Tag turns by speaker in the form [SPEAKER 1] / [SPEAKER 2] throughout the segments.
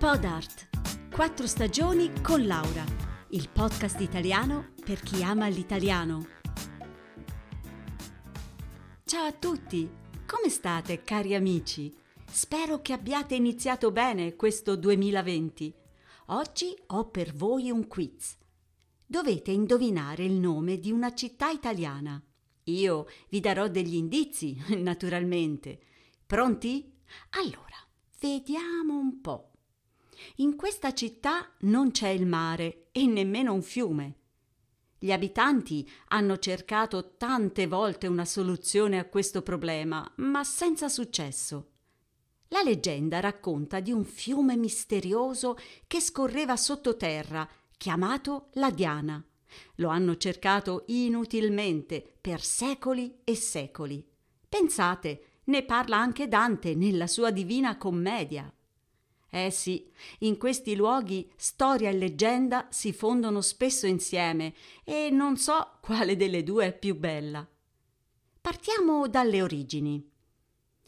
[SPEAKER 1] Podart. Quattro stagioni con Laura. Il podcast italiano per chi ama l'italiano. Ciao a tutti. Come state, cari amici? Spero che abbiate iniziato bene questo 2020. Oggi ho per voi un quiz. Dovete indovinare il nome di una città italiana. Io vi darò degli indizi, naturalmente. Pronti? Allora, vediamo un po'. In questa città non c'è il mare e nemmeno un fiume. Gli abitanti hanno cercato tante volte una soluzione a questo problema, ma senza successo. La leggenda racconta di un fiume misterioso che scorreva sottoterra, chiamato la Diana. Lo hanno cercato inutilmente per secoli e secoli. Pensate, ne parla anche Dante nella sua Divina Commedia. Eh sì, in questi luoghi storia e leggenda si fondono spesso insieme e non so quale delle due è più bella. Partiamo dalle origini.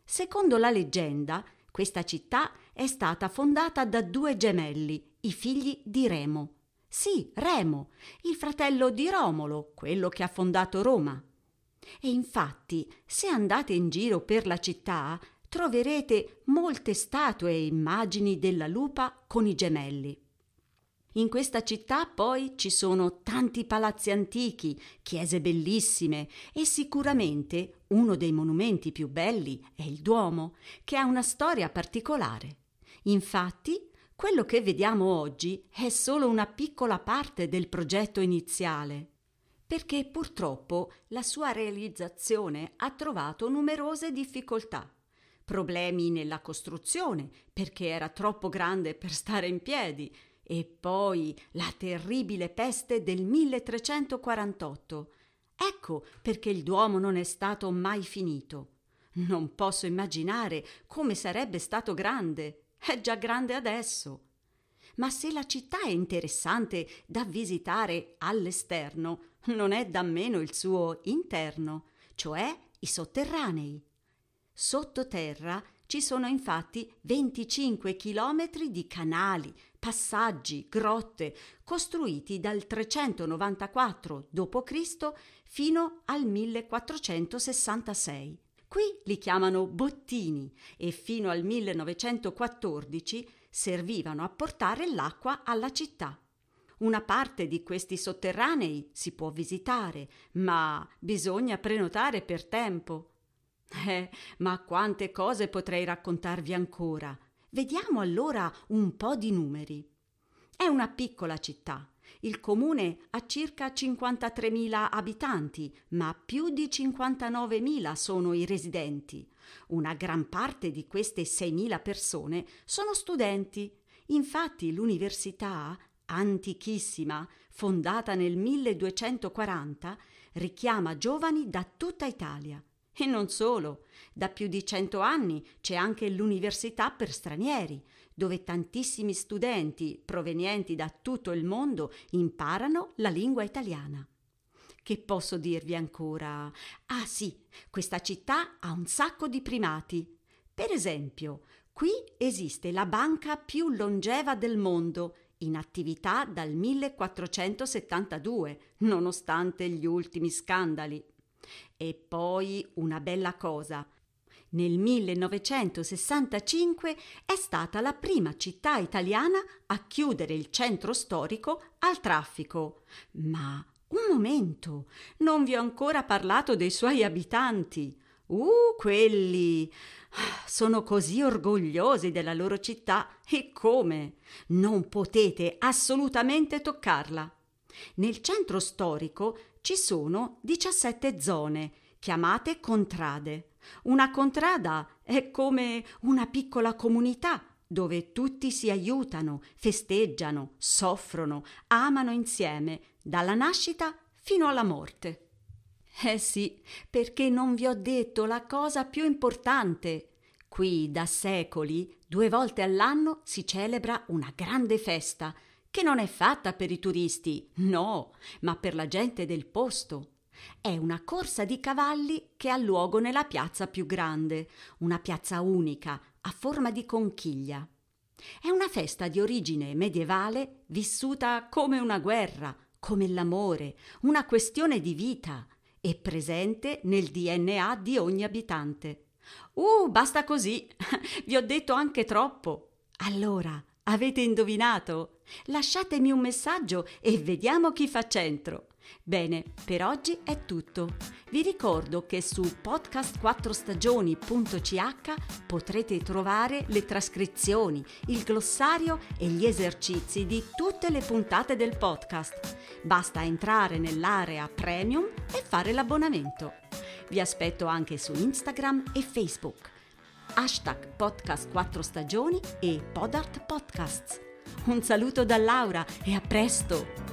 [SPEAKER 1] Secondo la leggenda, questa città è stata fondata da due gemelli, i figli di Remo. Sì, Remo, il fratello di Romolo, quello che ha fondato Roma. E infatti, se andate in giro per la città, troverete molte statue e immagini della lupa con i gemelli. In questa città poi ci sono tanti palazzi antichi, chiese bellissime e sicuramente uno dei monumenti più belli è il Duomo, che ha una storia particolare. Infatti, quello che vediamo oggi è solo una piccola parte del progetto iniziale, perché purtroppo la sua realizzazione ha trovato numerose difficoltà problemi nella costruzione perché era troppo grande per stare in piedi e poi la terribile peste del 1348. Ecco perché il Duomo non è stato mai finito. Non posso immaginare come sarebbe stato grande. È già grande adesso. Ma se la città è interessante da visitare all'esterno, non è da meno il suo interno, cioè i sotterranei. Sottoterra ci sono infatti 25 chilometri di canali, passaggi, grotte, costruiti dal 394 d.C. fino al 1466. Qui li chiamano bottini e fino al 1914 servivano a portare l'acqua alla città. Una parte di questi sotterranei si può visitare, ma bisogna prenotare per tempo. Eh, ma quante cose potrei raccontarvi ancora. Vediamo allora un po' di numeri. È una piccola città. Il comune ha circa 53.000 abitanti, ma più di 59.000 sono i residenti. Una gran parte di queste 6.000 persone sono studenti. Infatti l'università, antichissima, fondata nel 1240, richiama giovani da tutta Italia. E non solo, da più di cento anni c'è anche l'università per stranieri, dove tantissimi studenti provenienti da tutto il mondo imparano la lingua italiana. Che posso dirvi ancora? Ah sì, questa città ha un sacco di primati. Per esempio, qui esiste la banca più longeva del mondo, in attività dal 1472, nonostante gli ultimi scandali. E poi una bella cosa. Nel 1965 è stata la prima città italiana a chiudere il centro storico al traffico. Ma un momento, non vi ho ancora parlato dei suoi abitanti. Uh, quelli sono così orgogliosi della loro città e come? Non potete assolutamente toccarla. Nel centro storico ci sono 17 zone, chiamate contrade. Una contrada è come una piccola comunità dove tutti si aiutano, festeggiano, soffrono, amano insieme, dalla nascita fino alla morte. Eh sì, perché non vi ho detto la cosa più importante. Qui da secoli, due volte all'anno, si celebra una grande festa, che non è fatta per i turisti, no, ma per la gente del posto. È una corsa di cavalli che ha luogo nella piazza più grande, una piazza unica, a forma di conchiglia. È una festa di origine medievale vissuta come una guerra, come l'amore, una questione di vita e presente nel DNA di ogni abitante. Uh, basta così! Vi ho detto anche troppo. Allora, avete indovinato? Lasciatemi un messaggio e vediamo chi fa centro. Bene, per oggi è tutto. Vi ricordo che su podcast4stagioni.ch potrete trovare le trascrizioni, il glossario e gli esercizi di tutte le puntate del podcast. Basta entrare nell'area premium e fare l'abbonamento. Vi aspetto anche su Instagram e Facebook. Hashtag podcast 4 stagioni e Podart Podcasts. Un saluto da Laura e a presto!